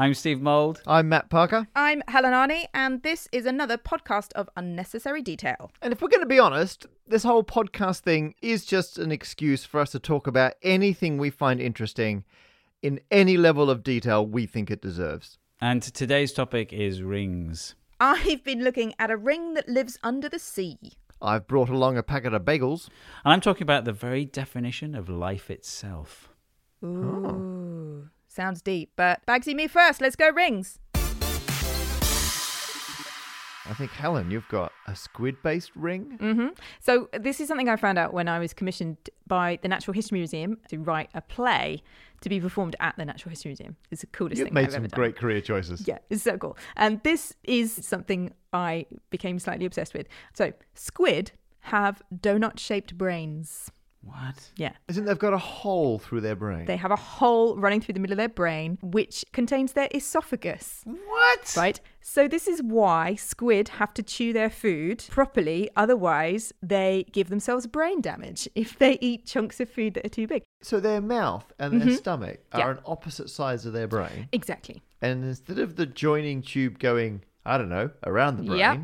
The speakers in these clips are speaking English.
I'm Steve Mould. I'm Matt Parker. I'm Helen Arney, and this is another podcast of Unnecessary Detail. And if we're going to be honest, this whole podcast thing is just an excuse for us to talk about anything we find interesting in any level of detail we think it deserves. And today's topic is rings. I've been looking at a ring that lives under the sea. I've brought along a packet of bagels. And I'm talking about the very definition of life itself. Ooh, oh. Sounds deep, but Bagsy, me first. Let's go rings. I think, Helen, you've got a squid based ring. hmm So this is something I found out when I was commissioned by the Natural History Museum to write a play to be performed at the Natural History Museum. It's the coolest You've thing made I've some ever done. great career choices. Yeah, it's so cool. And this is something I became slightly obsessed with. So, squid have donut shaped brains. What? Yeah. Isn't they've got a hole through their brain? They have a hole running through the middle of their brain, which contains their esophagus. What? Right? So, this is why squid have to chew their food properly. Otherwise, they give themselves brain damage if they eat chunks of food that are too big. So their mouth and their stomach are Mm-hmm. Yeah. on opposite sides of their brain. Exactly. And instead of the joining tube going, I don't know, around the brain, Yep.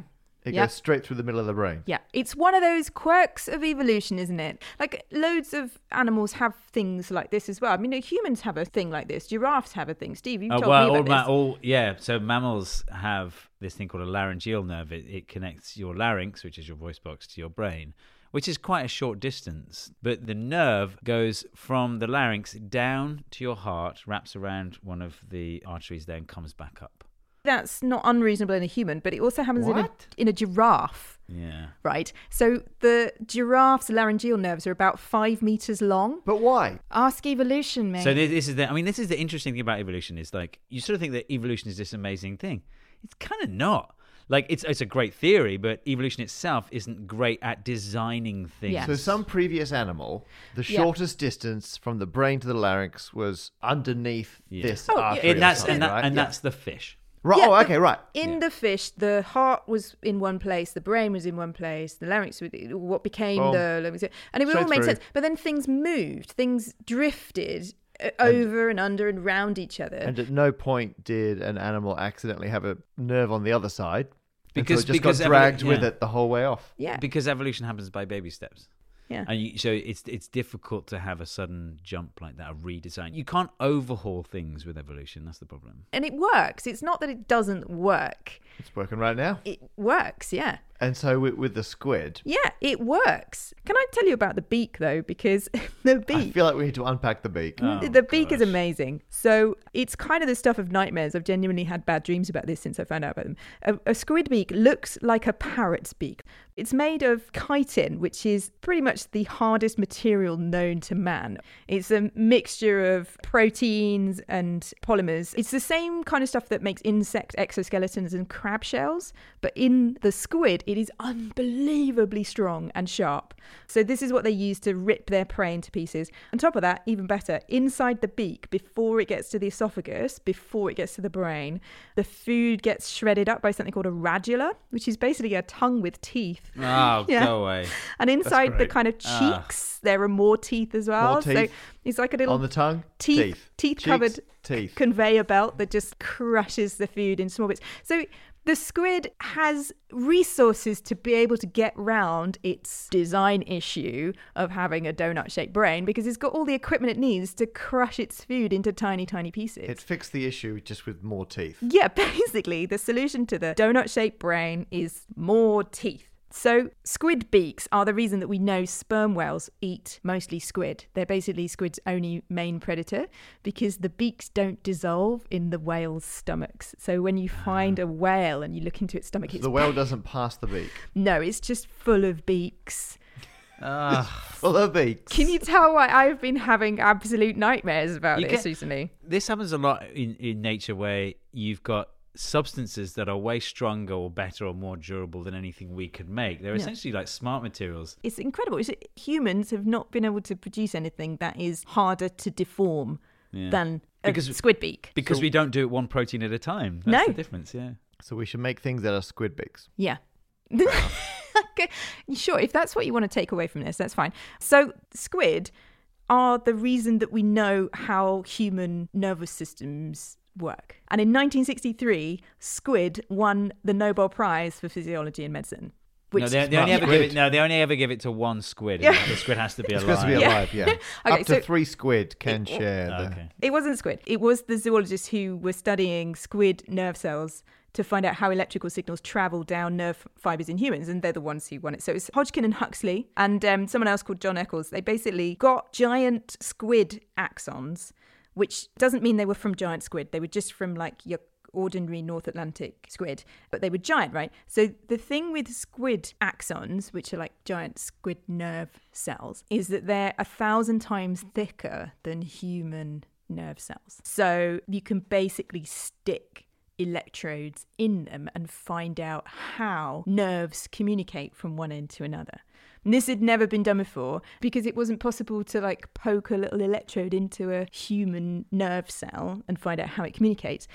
It Yep. goes straight through the middle of the brain. Yeah, it's one of those quirks of evolution, isn't it? Like loads of animals have things like this as well. I mean, humans have a thing like this. Giraffes have a thing. Steve, you Oh, told well, me all, about ma- this. all yeah. So mammals have this thing called a laryngeal nerve. It, it connects your larynx, which is your voice box, to your brain, which is quite a short distance. But the nerve goes from the larynx down to your heart, wraps around one of the arteries, there, and comes back up. That's not unreasonable in a human, but it also happens in a, in a giraffe, Yeah. right? So the giraffe's laryngeal nerves are about five meters long. But why? Ask evolution, mate. So this, this is the. I mean, this is the interesting thing about evolution is like you sort of think that evolution is this amazing thing. It's kind of not. Like it's it's a great theory, but evolution itself isn't great at designing things. Yeah. So some previous animal, the Yeah. shortest distance from the brain to the larynx was underneath Yeah. this Oh, artery. and that's something, and, that, right? and Yeah. that's the fish. Right. Yeah, oh, the- okay, right. In the fish, the heart was in one place, the brain was in one place, the larynx was what became Boom. the larynx, and it would all Straight make through. sense. But then things moved, things drifted uh, over and under and round each other. And at no point did an animal accidentally have a nerve on the other side. Because- until it just because got evolu- dragged with yeah. it the whole way off. yeah, Because evolution happens by baby steps. Yeah. And you, so it's it's difficult to have a sudden jump like that, a redesign. You can't overhaul things with evolution. That's the problem. And it works. It's not that it doesn't work. It's working right now. It works, yeah. And so with, with the squid, Yeah, it works. Can I tell you about the beak though? Because the beak. I feel like we need to unpack the beak. Oh, the beak is amazing. So it's kind of the stuff of nightmares. I've genuinely had bad dreams about this since I found out about them. A, a squid beak looks like a parrot's beak. It's made of chitin, which is pretty much the hardest material known to man. It's a mixture of proteins and polymers. It's the same kind of stuff that makes insect exoskeletons and crab shells, but in the squid, it is unbelievably strong and sharp. So this is what they use to rip their prey into pieces. On top of that, even better, inside the beak, before it gets to the esophagus, before it gets to the brain, the food gets shredded up by something called a radula, which is basically a tongue with teeth. Oh, Yeah. go away. And inside the kind of Ah. cheeks, there are more teeth as well. More So it's like a little On the tongue, teeth, teeth, teeth Cheeks, covered teeth. conveyor belt that just crushes the food in small bits. So the squid has resources to be able to get round its design issue of having a donut shaped brain because it's got all the equipment it needs to crush its food into tiny, tiny pieces. It fixed the issue just with more teeth. Yeah, basically, the solution to the donut shaped brain is more teeth. So, squid beaks are the reason that we know sperm whales eat mostly squid. They're basically squid's only main predator because the beaks don't dissolve in the whale's stomachs. So, when you find a whale and you look into its stomach, So it's the whale doesn't pass the beak. no, it's just full of beaks. Ah, Well, the beaks. Can you tell why I've been having absolute nightmares about You this get- recently? this happens a lot in, in nature where you've got substances that are way stronger or better or more durable than anything we could make. They're Yeah. essentially like smart materials. It's incredible. It's, humans have not been able to produce anything that is harder to deform Yeah. than a Because- squid beak. Because we don't do it one protein at a time. That's No. the difference, yeah. So we should make things that are squid beaks. Yeah. okay. Sure, if that's what you want to take away from this, that's fine. So, squid are the reason that we know how human nervous systems work. And in 1963, squid won the Nobel Prize for Physiology and Medicine. Which no, they, they only ever squid. give it. No, they only ever give it to one squid. Yeah. The squid has to be It's alive. supposed to be alive, yeah. Okay, Up to so- three squid can It- share the. Okay. It wasn't squid. It was the zoologists who were studying squid nerve cells to find out how electrical signals travel down nerve fibers in humans, and they're the ones who won it. So it's Hodgkin and Huxley and um, someone else called John Eccles. They basically got giant squid axons, which doesn't mean they were from giant squid. They were just from like your ordinary North Atlantic squid, but they were giant, right? So the thing with squid axons, which are like giant squid nerve cells, is that they're a thousand times thicker than human nerve cells. So you can basically stick electrodes in them and find out how nerves communicate from one end to another. And this had never been done before because it wasn't possible to like poke a little electrode into a human nerve cell and find out how it communicates.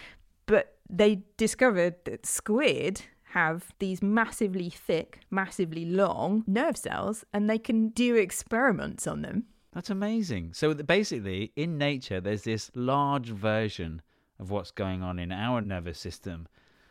But they discovered that squid have these massively thick, massively long nerve cells and they can do experiments on them. That's amazing. So basically, in nature, there's this large version of what's going on in our nervous system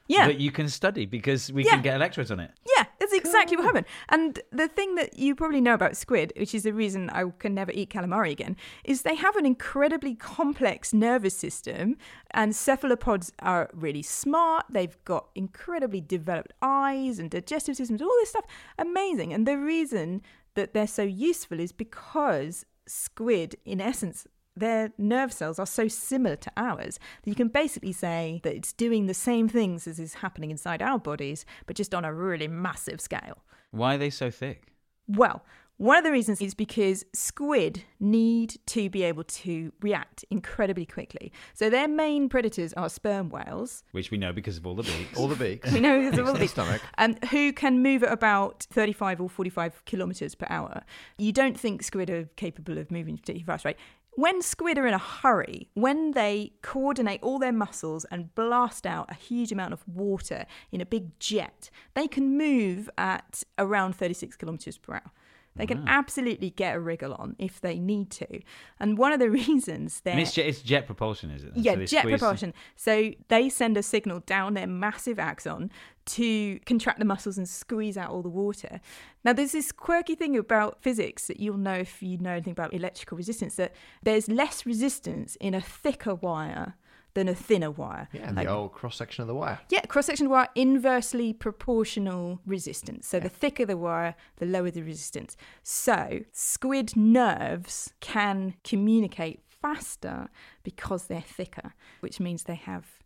Yeah. that you can study because we Yeah. can get electrodes on it. Yeah, that's exactly what happened. And the thing that you probably know about squid, which is the reason I can never eat calamari again, is they have an incredibly complex nervous system. And cephalopods are really smart. They've got incredibly developed eyes and digestive systems, all this stuff. Amazing. And the reason that they're so useful is because squid, in essence, their nerve cells are so similar to ours that you can basically say that it's doing the same things as is happening inside our bodies, but just on a really massive scale. Why are they so thick? Well, one of the reasons is because squid need to be able to react incredibly quickly. So their main predators are sperm whales, Which we know because of all the beaks. All the beaks. we know there's all the these stomach. and who can move at about 35 or 45 kilometers per hour. You don't think squid are capable of moving particularly fast, right? When squid are in a hurry, when they coordinate all their muscles and blast out a huge amount of water in a big jet, they can move at around 36 kilometers per hour. They can absolutely get a wriggle on if they need to. And one of the reasons they're it's jet, it's jet propulsion, is it? yeah, So jet propulsion. So they send a signal down their massive axon to contract the muscles and squeeze out all the water. Now, there's this quirky thing about physics that you'll know if you know anything about electrical resistance that there's less resistance in a thicker wire than a thinner wire. Yeah, and Like- the old cross section of the wire. yeah, cross section of wire inversely proportional resistance. So the thicker the wire, the lower the resistance. So squid nerves can communicate faster because they're thicker, which means they have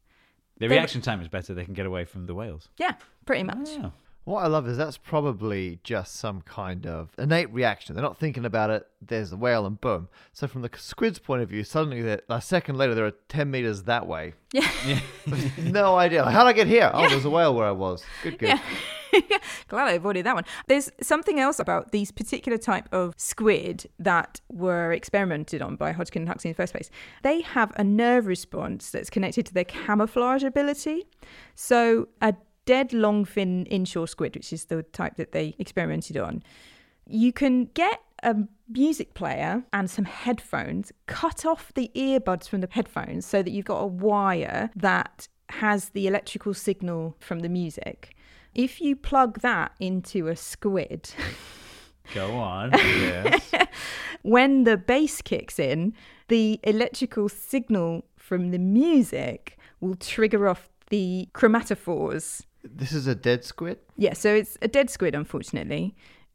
The They- reaction time is better. They can get away from the whales. yeah, pretty much. Oh. What I love is that's probably just some kind of innate reaction. They're not thinking about it. There's the whale, and boom. So from the squid's point of view, suddenly they're- a second later there are ten meters that way. Yeah. no idea. Like, How'd I get here? Oh, there's a whale where I was. Good, good. Yeah. Glad I avoided that one. There's something else about these particular type of squid that were experimented on by Hodgkin and Huxley in the first place. They have a nerve response that's connected to their camouflage ability. So a dead longfin inshore squid, which is the type that they experimented on, you can get a music player and some headphones, cut off the earbuds from the headphones so that you've got a wire that has the electrical signal from the music. If you plug that into a squid, Go on. yes. when the bass kicks in, the electrical signal from the music will trigger off the chromatophores. This is a dead squid. Yeah, so it's a dead squid, unfortunately,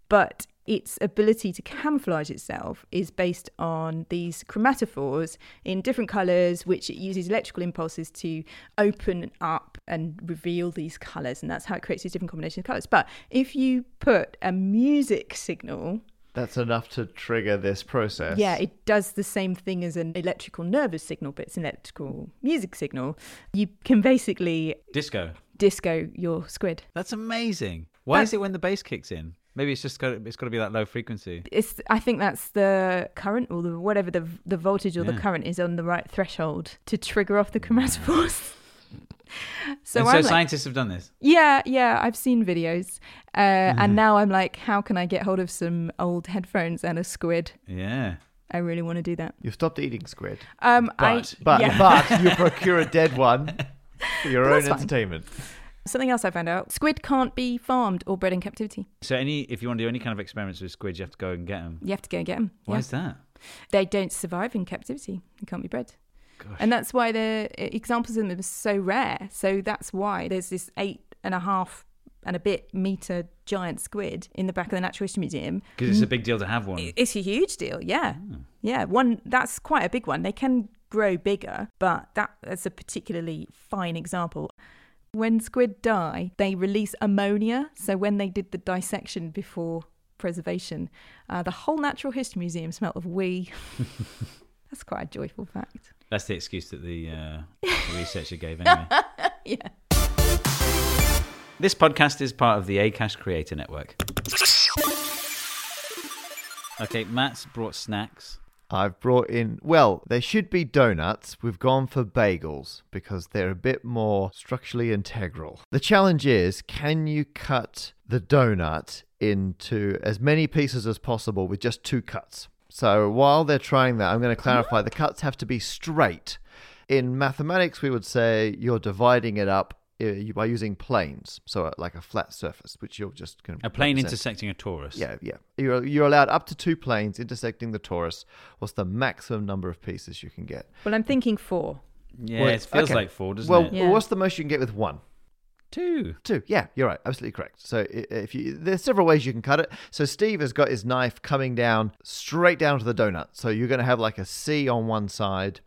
but its ability to camouflage itself is based on these chromatophores in different colors, which it uses electrical impulses to open up and reveal these colors. And that's how it creates these different combinations of colors. But if you put a music signal That's enough to trigger this process. yeah, it does the same thing as an electrical nervous signal, but it's an electrical music signal. You can basically Disco. disco your squid. That's amazing. Why That- is it when the bass kicks in? Maybe it's just got it's got to be that low frequency. It's I think that's the current or the whatever the the voltage or the current is on the right threshold to trigger off the chromatophores. so and I'm so like, scientists have done this. yeah, yeah, I've seen videos, uh, Mm-hmm. and now I'm like, how can I get hold of some old headphones and a squid? Yeah. I really want to do that. You've stopped eating squid. Um, But- I, But yeah. but you procure a dead one for your own that's fine. entertainment. something else I found out: squid can't be farmed or bred in captivity. So any if you want to do any kind of experiments with squids, you have to go and get them. You have to go and get them. Why is that? They don't survive in captivity. They can't be bred. Gosh. And that's why the examples of them are so rare. So that's why there's this eight and a half and a bit meter giant squid in the back of the Natural History Museum. Because it's a big deal to have one. It's a huge deal, yeah. Yeah, one that's quite a big one. They can grow bigger, but that, that's a particularly fine example. When squid die, they release ammonia. So when they did the dissection before preservation, uh, the whole Natural History Museum smelt of wee. that's quite a joyful fact. That's the excuse that the, uh, the researcher gave anyway. Yeah. This podcast is part of the Acast Creator Network. Okay, Matt's brought snacks. I've brought in, well, there should be donuts. We've gone for bagels because they're a bit more structurally integral. The challenge is can you cut the donut into as many pieces as possible with just two cuts? So while they're trying that, I'm going to clarify the cuts have to be straight. In mathematics, we would say you're dividing it up uh, by using planes, so uh, like a flat surface, which you're just going to A plane intersecting a torus. yeah, yeah. You're you're allowed up to two planes intersecting the torus. What's the maximum number of pieces you can get? Well, I'm thinking four. Yeah, Well, it feels okay. like four, doesn't well, it? Yeah. what's the most you can get with one? Two. Two. Yeah, you're right. Absolutely correct. So if you there's several ways you can cut it. So Steve has got his knife coming down straight down to the donut. So you're going to have like a C on one side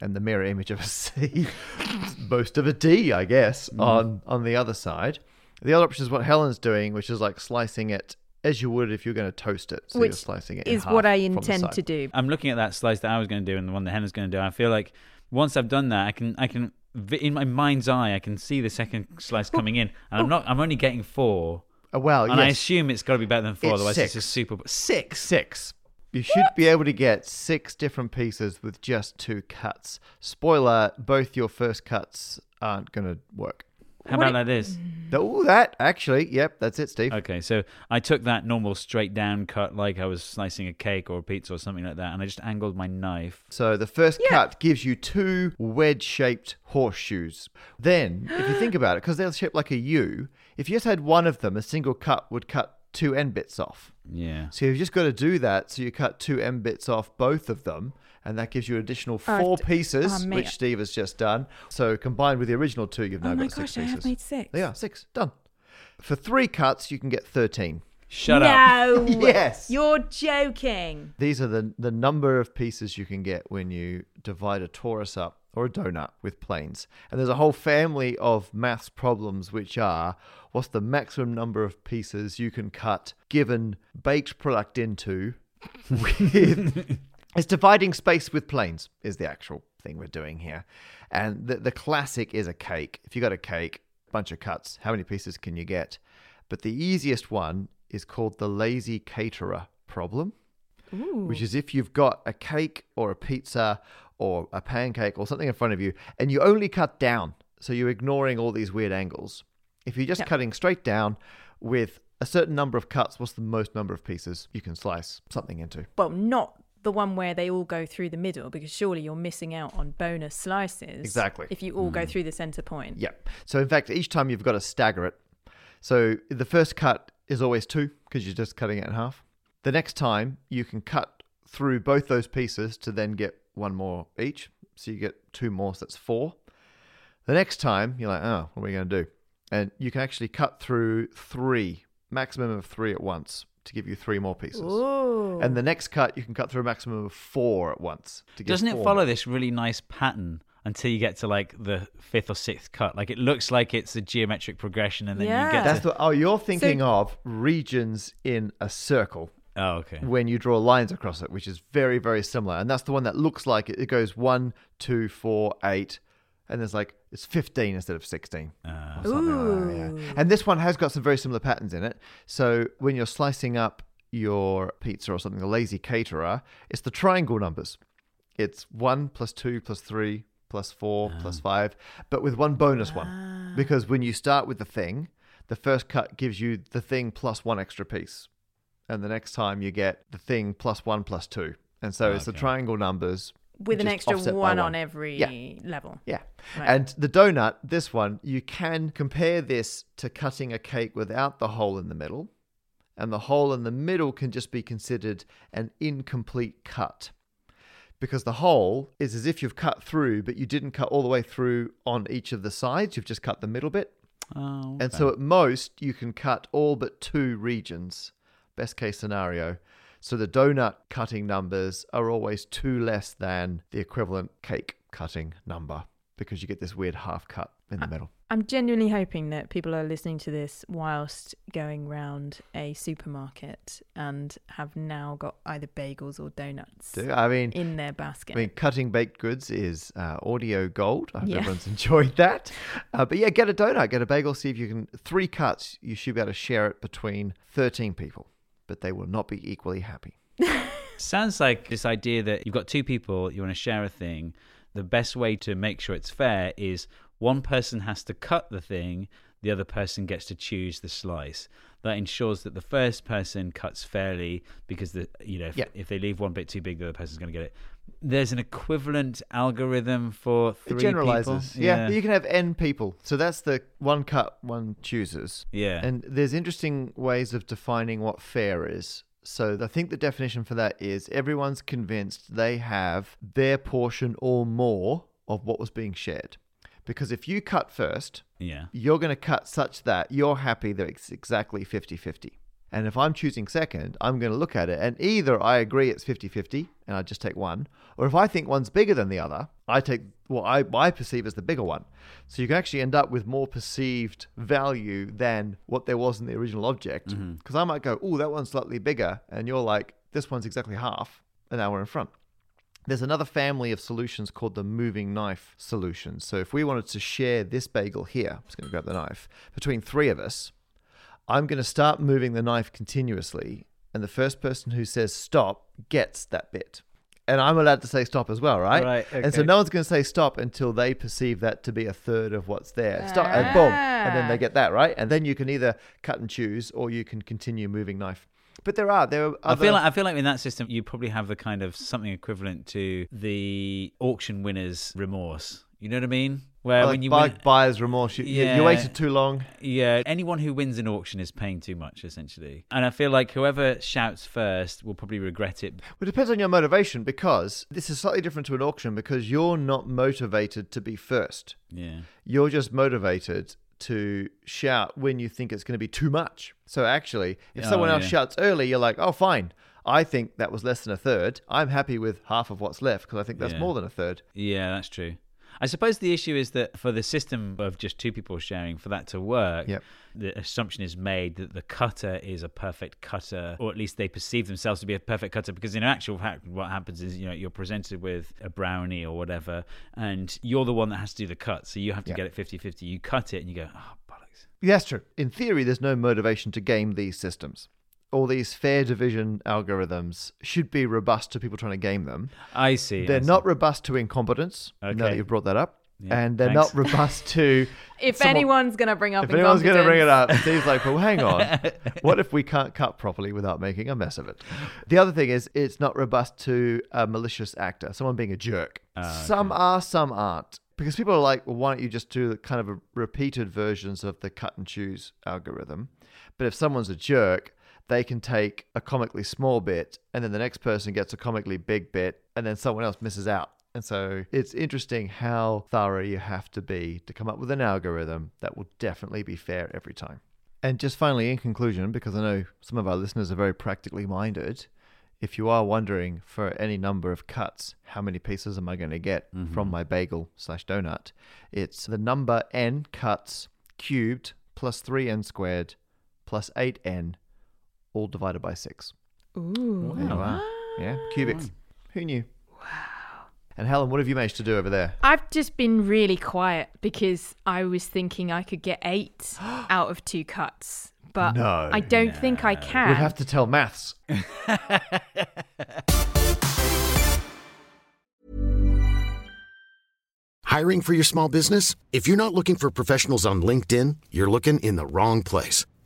and the mirror image of a C, most of a D, I guess, Mm-hmm. on on the other side. The other option is what Helen's doing, which is like slicing it as you would if you're going to toast it. So you're Which slicing it in is what I intend to do. I'm looking at that slice that I was going to do and the one that Helen's going to do. I feel like once I've done that, I can, I can, vi- in my mind's eye, I can see the second slice coming in, and I'm not, I'm only getting four, Uh, well, and I assume it's got to be better than four. It's otherwise, six. it's a super six. Six. You should be able to get six different pieces with just two cuts. Spoiler: both your first cuts aren't going to work. How What about it- like this? Oh, that actually, yep, that's it, Steve. Okay, so I took that normal straight down cut, like I was slicing a cake or a pizza or something like that, and I just angled my knife. So the first Yeah. cut gives you two wedge-shaped horseshoes. Then, if you think about it, because they're shaped like a U, if you just had one of them, a single cut would cut two end bits off. Yeah. So you've just got to do that. So you cut two end bits off both of them, and that gives you an additional four d- pieces, oh, which Steve has just done. So combined with the original two, you've now Oh my got six gosh, I pieces. have made six. Yeah, six done. For three cuts, you can get thirteen. Shut up. no. Yes. You're joking. These are the the number of pieces you can get when you divide a torus up or a donut with planes. And there's a whole family of maths problems which are what's the maximum number of pieces you can cut given baked product into with it's dividing space with planes is the actual thing we're doing here. And the the classic is a cake. If you got a cake, a bunch of cuts, how many pieces can you get? But the easiest one is called the lazy caterer problem, which is if you've got a cake or a pizza or a pancake or something in front of you and you only cut down. So you're ignoring all these weird angles. If you're just Yep. cutting straight down with a certain number of cuts, what's the most number of pieces you can slice something into? Well, not the one where they all go through the middle, because surely you're missing out on bonus slices. Exactly. If you all go mm. through the center point. Yep. So in fact, each time you've got to stagger it. So the first cut is always two because you're just cutting it in half. The next time you can cut through both those pieces to then get one more each. So you get two more, so that's four. The next time you're like, oh, what are we going to do? And you can actually cut through three, maximum of three at once to give you three more pieces. Ooh. And the next cut, you can cut through a maximum of four at once. To get Doesn't it follow more. this really nice pattern until you get to like the fifth or sixth cut? Like it looks like it's a geometric progression, and then you get That's to. what. Oh, you're thinking of regions in a circle. oh, okay. when you draw lines across it, which is very, very similar. And that's the one that looks like it, it goes one, two, four, eight, and there's like it's 15 instead of 16. Uh, or something like that, yeah. And this one has got some very similar patterns in it. So when you're slicing up your pizza or something, a lazy caterer, it's the triangle numbers. It's one plus two plus three plus four plus five, but with one bonus one. Because when you start with the thing, the first cut gives you the thing plus one extra piece. And the next time you get the thing plus one plus two. And so it's the triangle numbers. With an extra one, one. on every Yeah. level. Yeah. Right. And the donut, this one, you can compare this to cutting a cake without the hole in the middle. And the hole in the middle can just be considered an incomplete cut. Because the hole is as if you've cut through, but you didn't cut all the way through on each of the sides. You've just cut the middle bit. Oh, And so at most, you can cut all but two regions, best case scenario. So the donut cutting numbers are always two less than the equivalent cake cutting number because you get this weird half cut in the middle. I'm genuinely hoping that people are listening to this whilst going round a supermarket and have now got either bagels or donuts Do- I mean, in their basket. I mean, cutting baked goods is uh, audio gold. I hope Yeah. everyone's enjoyed that. Uh, but yeah, get a donut, get a bagel. See if you can. Three cuts, you should be able to share it between 13 people, but they will not be equally happy. Sounds like this idea that you've got two people, you want to share a thing. The best way to make sure it's fair is one person has to cut the thing, the other person gets to choose the slice. That ensures that the first person cuts fairly because the you know if, Yeah. if they leave one bit too big, the other person's going to get it. There's an equivalent algorithm for three it generalizes. people. Yeah. you can have n people. So that's the one cut, one chooses. Yeah. And there's interesting ways of defining what fair is. So I think the definition for that is everyone's convinced they have their portion or more of what was being shared. Because if you cut first, yeah. you're going to cut such that you're happy that it's exactly 50 50. And if I'm choosing second, I'm going to look at it and either I agree it's 50 50 and I just take one, or if I think one's bigger than the other, I take what I, I perceive as the bigger one. So you can actually end up with more perceived value than what there was in the original object. Mm-hmm. Because I might go, oh, that one's slightly bigger. And you're like, this one's exactly half. And now we're in front. There's another family of solutions called the moving knife solution. So if we wanted to share this bagel here, I'm just going to grab the knife, between three of us, I'm going to start moving the knife continuously. And the first person who says stop gets that bit. And I'm allowed to say stop as well, right? Right, And so no one's going to say stop until they perceive that to be a third of what's there. Stop, and boom. And then they get that, right? And then you can either cut and choose or you can continue moving knife. But there are, there are I feel like I feel like in that system you probably have the kind of something equivalent to the auction winner's remorse. You know what I mean? Where like when you buy, win, buyer's remorse. You, you- Yeah. you waited too long. yeah, anyone who wins an auction is paying too much essentially. And I feel like whoever shouts first will probably regret it. Well, it depends on your motivation because this is slightly different to an auction because you're not motivated to be first. Yeah. You're just motivated to shout when you think it's going to be too much. So actually, if Oh, someone else yeah. shouts early, you're like, oh, fine. I think that was less than a third. I'm happy with half of what's left because I think that's Yeah. more than a third. Yeah, that's true. I suppose the issue is that for the system of just two people sharing, for that to work, Yep. the assumption is made that the cutter is a perfect cutter, or at least they perceive themselves to be a perfect cutter. Because in actual fact, what happens is you know you're presented with a brownie or whatever, and you're the one that has to do the cut, so you have to Yeah. get it 50-50. You cut it, and you go, oh bollocks. That's true. In theory, there's no motivation to game these systems. All these fair division algorithms should be robust to people trying to game them. I see. They're I see. not robust to incompetence. Now that you've brought that up. Yeah, and they're thanks. not robust to. If someone- anyone's going to bring up If anyone's going to bring it incompetence- up, Steve's like, well, hang on. What if we can't cut properly without making a mess of it? The other thing is, it's not robust to a malicious actor, someone being a jerk. Ah, some are, some aren't. Because people are like, well, why don't you just do kind of a repeated versions of the cut and choose algorithm? But if someone's a jerk, they can take a comically small bit, and then the next person gets a comically big bit, and then someone else misses out. And so it's interesting how thorough you have to be to come up with an algorithm that will definitely be fair every time. And just finally, in conclusion, because I know some of our listeners are very practically minded, if you are wondering for any number of cuts, how many pieces am I going to get mm-hmm. from my bagel slash donut? It's the number n cuts cubed plus 3n squared plus 8n, all divided by 6. Ooh. There you are. Yeah, cubics. Who knew? Wow. And Helen, what have you managed to do over there? I've just been really quiet because I was thinking I could get eight out of two cuts, but No. I don't think I can. We'd have to tell maths. Hiring for your small business? If you're not looking for professionals on LinkedIn, you're looking in the wrong place.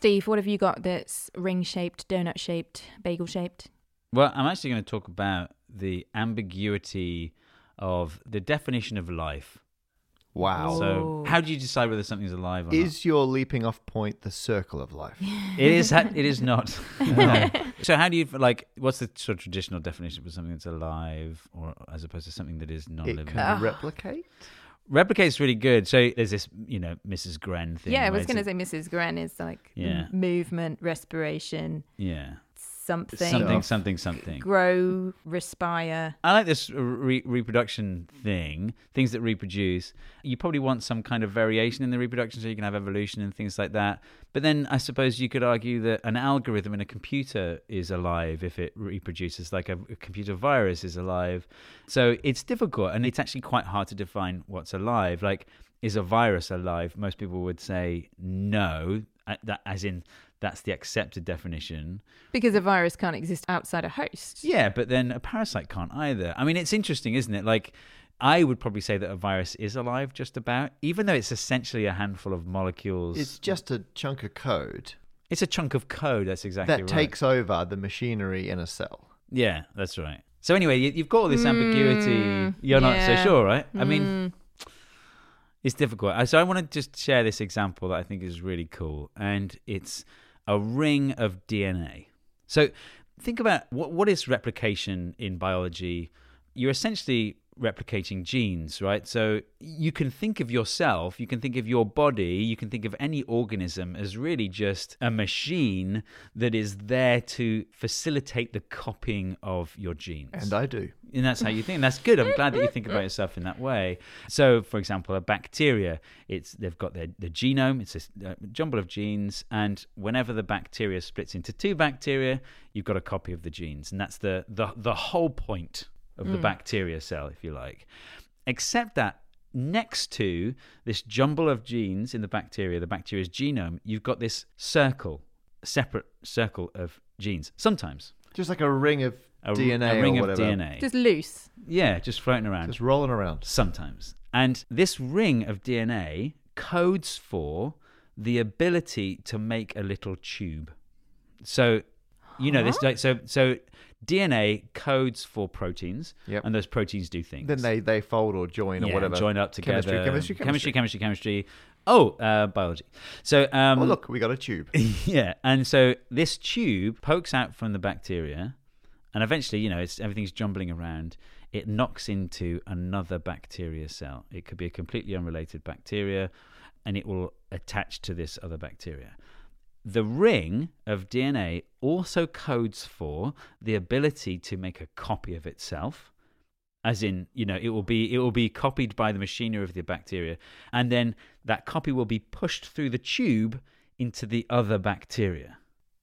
Steve, what have you got that's ring shaped, donut shaped, bagel shaped? Well, I'm actually going to talk about the ambiguity of the definition of life. Wow. So, how do you decide whether something's alive or Is your leaping off point the circle of life? It is. ha- It is not. No. So, how do you like? What's the sort of traditional definition for something that's alive, or as opposed to something that is non-living? It can ah. replicate? Replicate's really good. So there's this, you know, Mrs. Gren thing. Yeah, I was going to say Mrs. Gren is like Yeah. movement, respiration, yeah, something, something, something, something. grow, respire. I like this re- reproduction thing, things that reproduce. You probably want some kind of variation in the reproduction so you can have evolution and things like that. But then I suppose you could argue that an algorithm in a computer is alive if it reproduces, like a, a computer virus is alive. So it's difficult and it's actually quite hard to define what's alive. Like, is a virus alive? Most people would say no, that, as in that's the accepted definition. Because a virus can't exist outside a host. Yeah, but then a parasite can't either. I mean, it's interesting, isn't it? Like, I would probably say that a virus is alive just about, even though it's essentially a handful of molecules. It's just a chunk of code It's a chunk of code. That's exactly that right. takes over the machinery in a cell. Yeah, that's right. So anyway, you, you've got all this ambiguity. Mm, You're not so sure, right? I mean, Mm. it's difficult. Uh, So I want to just share this example that I think is really cool, and it's a ring of DNA. So think about what what is replication in biology? You're essentially replicating genes, right? So you can think of yourself, you can think of your body, you can think of any organism as really just a machine that is there to facilitate the copying of your genes. And I do. And that's how you think. And that's good. I'm glad that you think about yourself in that way. So, for example, a bacteria, it's they've got their the genome. It's a, a jumble of genes, and whenever the bacteria splits into two bacteria, you've got a copy of the genes, and that's the the the whole point of the hmm. bacteria cell, if you like. Except that next to this jumble of genes in the bacteria, the bacteria's genome, you've got this circle, separate circle of genes. Sometimes Just like a ring of a, DNA a ring or of whatever. DNA. Just loose. Yeah, just floating around. Just rolling around. Sometimes. And this ring of DNA codes for the ability to make a little tube. So, you know, this like so so DNA codes for proteins, Yep. and those proteins do things. Then they, they fold or join or whatever. join up together. Chemistry, chemistry, chemistry, chemistry, chemistry. Oh, uh, biology. So, um, Oh, look, we got a tube. yeah, and so this tube pokes out from the bacteria, and eventually, you know, it's everything's jumbling around. It knocks into another bacteria cell. It could be a completely unrelated bacteria, and it will attach to this other bacteria. The ring of DNA also codes for the ability to make a copy of itself as in you know it will be it will be copied by the machinery of the bacteria and then that copy will be pushed through the tube into the other bacteria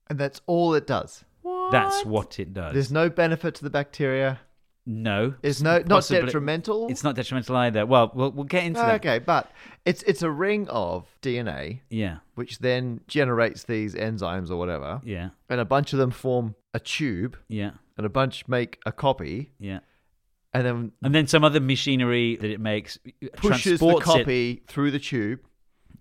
And that's all it does. what? that's what it does There's no benefit to the bacteria. No It's no not possibly- detrimental. it's not detrimental either well we'll, we'll get into that okay, but it's it's a ring of DNA yeah which then generates these enzymes or whatever, yeah and a bunch of them form a tube, yeah and a bunch make a copy, yeah and then and then some other machinery that it makes uh, pushes the transports it- copy through the tube.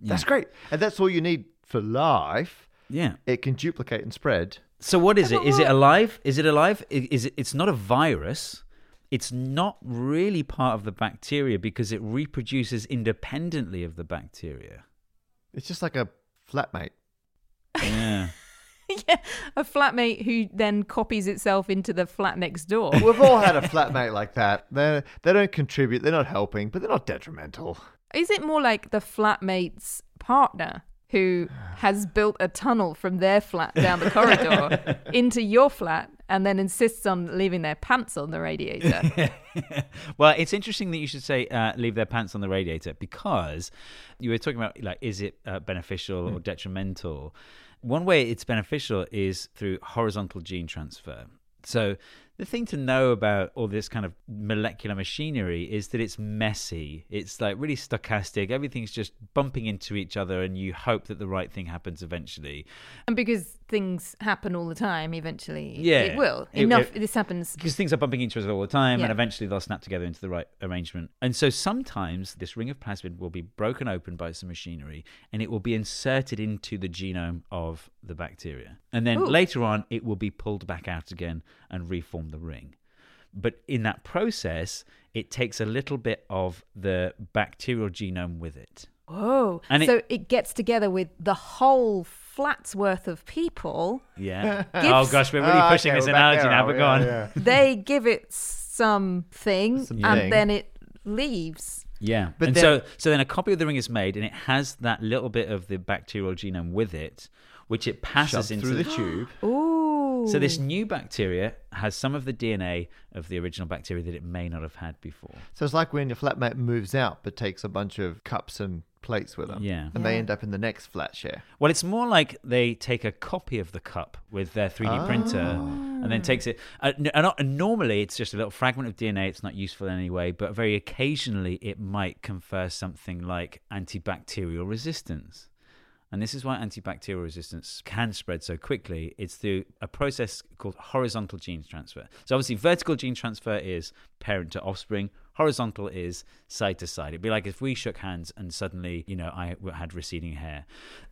That's great, and that's all you need for life. yeah It can duplicate and spread. So what is it? Is it alive? Is it alive? Is it? It's not a virus. It's not really part of the bacteria because it reproduces independently of the bacteria. It's just like a flatmate. Yeah. yeah, a flatmate who then copies itself into the flat next door. We've all had a flatmate like that. They they don't contribute. They're not helping, but they're not detrimental. Is it more like the flatmate's partner who has built a tunnel from their flat down the corridor into your flat and then insists on leaving their pants on the radiator? well, it's interesting that you should say uh, leave their pants on the radiator because you were talking about like is it uh, beneficial or detrimental. One way it's beneficial is through horizontal gene transfer. So the thing to know about all this kind of molecular machinery is that it's messy. It's like really stochastic. Everything's just bumping into each other, and you hope that the right thing happens eventually. and because things happen all the time, eventually Yeah. it will. Enough. it- this happens. because things are bumping into each other all the time, and eventually they'll snap together into the right arrangement. And so sometimes this ring of plasmid will be broken open by some machinery, and it will be inserted into the genome of the bacteria. And then Ooh. later on, it will be pulled back out again and reform the ring. But in that process, it takes a little bit of the bacterial genome with it. Oh, And so it, gets together with the whole flat's worth of people. Yeah. oh gosh, we're really Ah, pushing okay, this analogy now, but we? go on. Yeah, yeah. they give it something, Something. and then it leaves. Yeah. But and then- so so then a copy of the ring is made and it has that little bit of the bacterial genome with it, which it passes Shoved into through the tube. Ooh. So this new bacteria has some of the DNA of the original bacteria that it may not have had before. So it's like when your flatmate moves out, but takes a bunch of cups and plates with them. Yeah. And they end up in the next flat share. Well, it's more like they take a copy of the cup with their 3D printer and then takes it. Uh, n- and not- and normally, it's just a little fragment of DNA. It's not useful in any way, but very occasionally, it might confer something like antibacterial resistance. And this is why antibacterial resistance can spread so quickly. It's through a process called horizontal gene transfer. So, obviously, vertical gene transfer is parent to offspring. Horizontal is side to side. It'd be like if we shook hands and suddenly, you know, I had receding hair,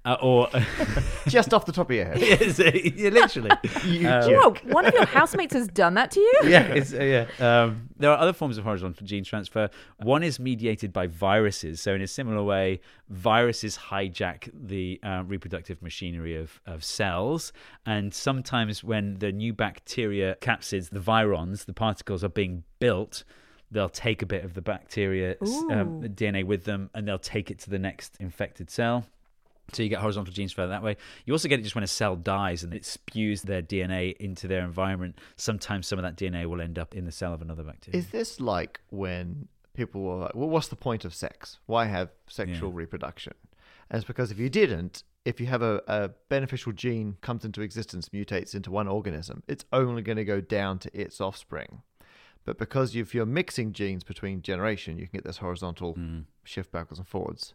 uh, or Just off the top of your head. Yes, yeah, literally. You Um, jerk. Whoa, one of your housemates has done that to you? yeah, it's, uh, yeah. Um, there are other forms of horizontal gene transfer. One is mediated by viruses. So, in a similar way, viruses hijack the uh, reproductive machinery of, of cells. And sometimes, when the new bacteria capsids, the virions, the particles are being built, they'll take a bit of the bacteria um, Ooh. DNA with them, and they'll take it to the next infected cell. So you get horizontal gene transfer that way. You also get it just when a cell dies and it spews their DNA into their environment. Sometimes some of that DNA will end up in the cell of another bacteria. Is this like when people were like, well, what's the point of sex? Why have sexual reproduction? And it's because if you didn't, if you have a, a beneficial gene comes into existence, mutates into one organism, it's only going to go down to its offspring. But because if you're mixing genes between generation, you can get this horizontal shift backwards and forwards.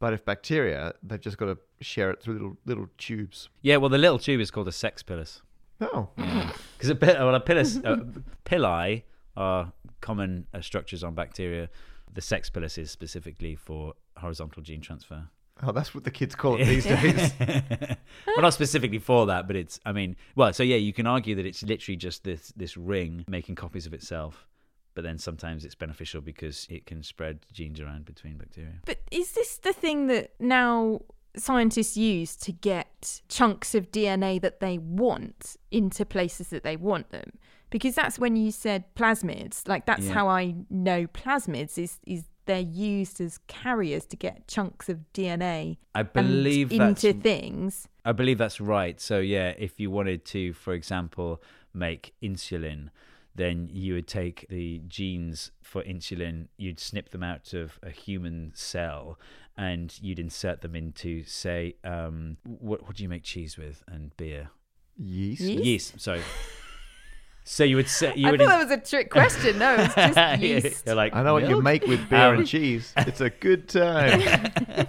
But if bacteria, they've just got to share it through little little tubes. yeah, well, the little tube is called a sex pilus. Oh, Because a pil- well, a pilus, uh, pili are common uh, structures on bacteria. The sex pilus is specifically for horizontal gene transfer. Oh, that's what the kids call it these days. well, not specifically for that, but it's. I mean, well, so yeah, you can argue that it's literally just this this ring making copies of itself, but then sometimes it's beneficial because it can spread genes around between bacteria. But is this the thing that now scientists use to get chunks of DNA that they want into places that they want them? Because that's when you said plasmids. Like that's Yeah. how I know plasmids is is they're used as carriers to get chunks of DNA I believe into things. I believe that's right. So yeah, if you wanted to, for example, make insulin, then you would take the genes for insulin, you'd snip them out of a human cell, and you'd insert them into, say, um, what what do you make cheese with and beer? Yeast. Yeast? Yeast. Sorry. So you would say you I would. thought that was a trick question. No, it's just yeast. You're like I know what you "Milk?" make with beer Um, and cheese. It's a good time.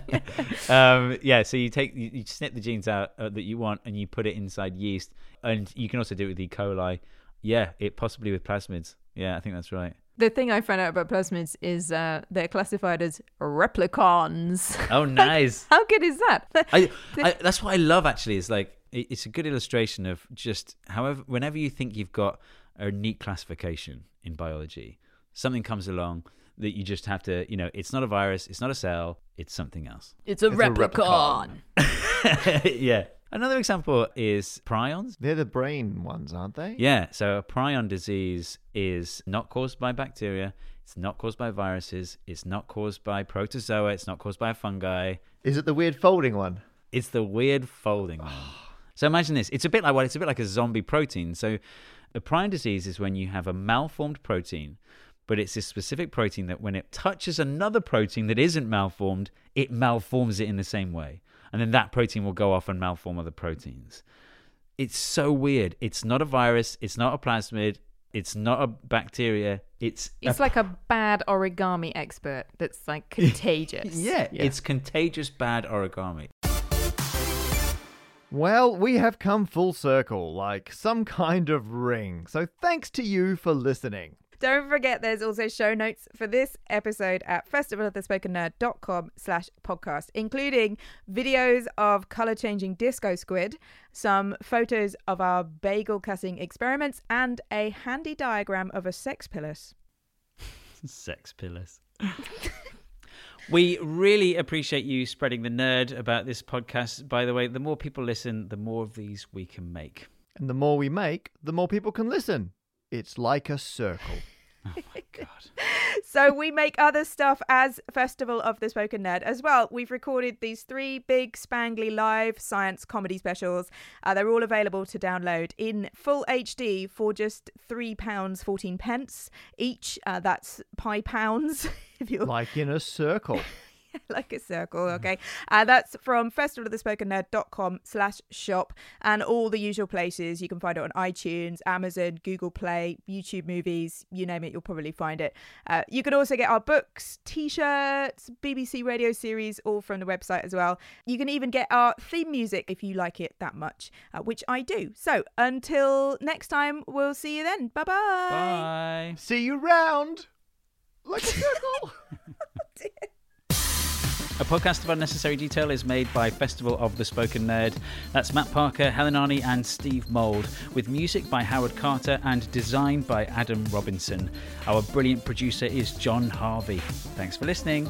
um, yeah, so you take you, you snip the genes out uh, that you want and you put it inside yeast, and you can also do it with E. coli. Yeah, it possibly with plasmids. Yeah, I think that's right. The thing I found out about plasmids is uh, they're classified as replicons. Oh, nice. How good is that? I, I that's what I love actually. Is like it, it's a good illustration of just however whenever you think you've got a neat classification in biology, something comes along that you just have to you know it's not a virus, it's not a cell, it's something else. It's a It's a replicon. yeah. Another example is prions. They're the brain ones, aren't they? Yeah, so a prion disease is not caused by bacteria, it's not caused by viruses, it's not caused by protozoa, it's not caused by fungi. Is it the weird folding one? It's the weird folding one. So imagine this. It's a bit like well, it's a bit like a zombie protein. So a prion disease is when you have a malformed protein, but it's this specific protein that when it touches another protein that isn't malformed, it malforms it in the same way. And then that protein will go off and malform other proteins. It's so weird. It's not a virus, it's not a plasmid, it's not a bacteria. It's It's a like a bad origami expert that's like contagious. yeah, it's contagious bad origami. Well, we have come full circle, like some kind of ring. So thanks to you for listening. Don't forget there's also show notes for this episode at festivalofthespokennerd.com slash podcast, including videos of colour changing disco squid, some photos of our bagel cutting experiments, and a handy diagram of a sex pilus. Sex pillars. we really appreciate you spreading the nerd about this podcast. By the way, the more people listen, the more of these we can make. And the more we make, the more people can listen. It's like a circle. Oh my god. So we make other stuff as Festival of the Spoken Nerd as well. We've recorded these three big spangly live science comedy specials. Uh, they're all available to download in full HD for just three pounds fourteen pence each. Uh, that's pi pounds if you're like in a circle. like a circle okay? Uh, that's from festivalofthespokennerd.com slash shop. And all the usual places you can find it on itunes amazon google play youtube movies you name it you'll probably find it. Uh, you can also get our books t-shirts bbc radio series all from the website as well. You can even get our theme music if you like it that much uh, which i do. So until next time we'll see you then. Bye bye Bye. See you round. Like a circle. A podcast of Unnecessary Detail is made by Festival of the Spoken Nerd. That's Matt Parker, Helen Arney, and Steve Mould, with music by Howard Carter and design by Adam Robinson. Our brilliant producer is John Harvey. Thanks for listening.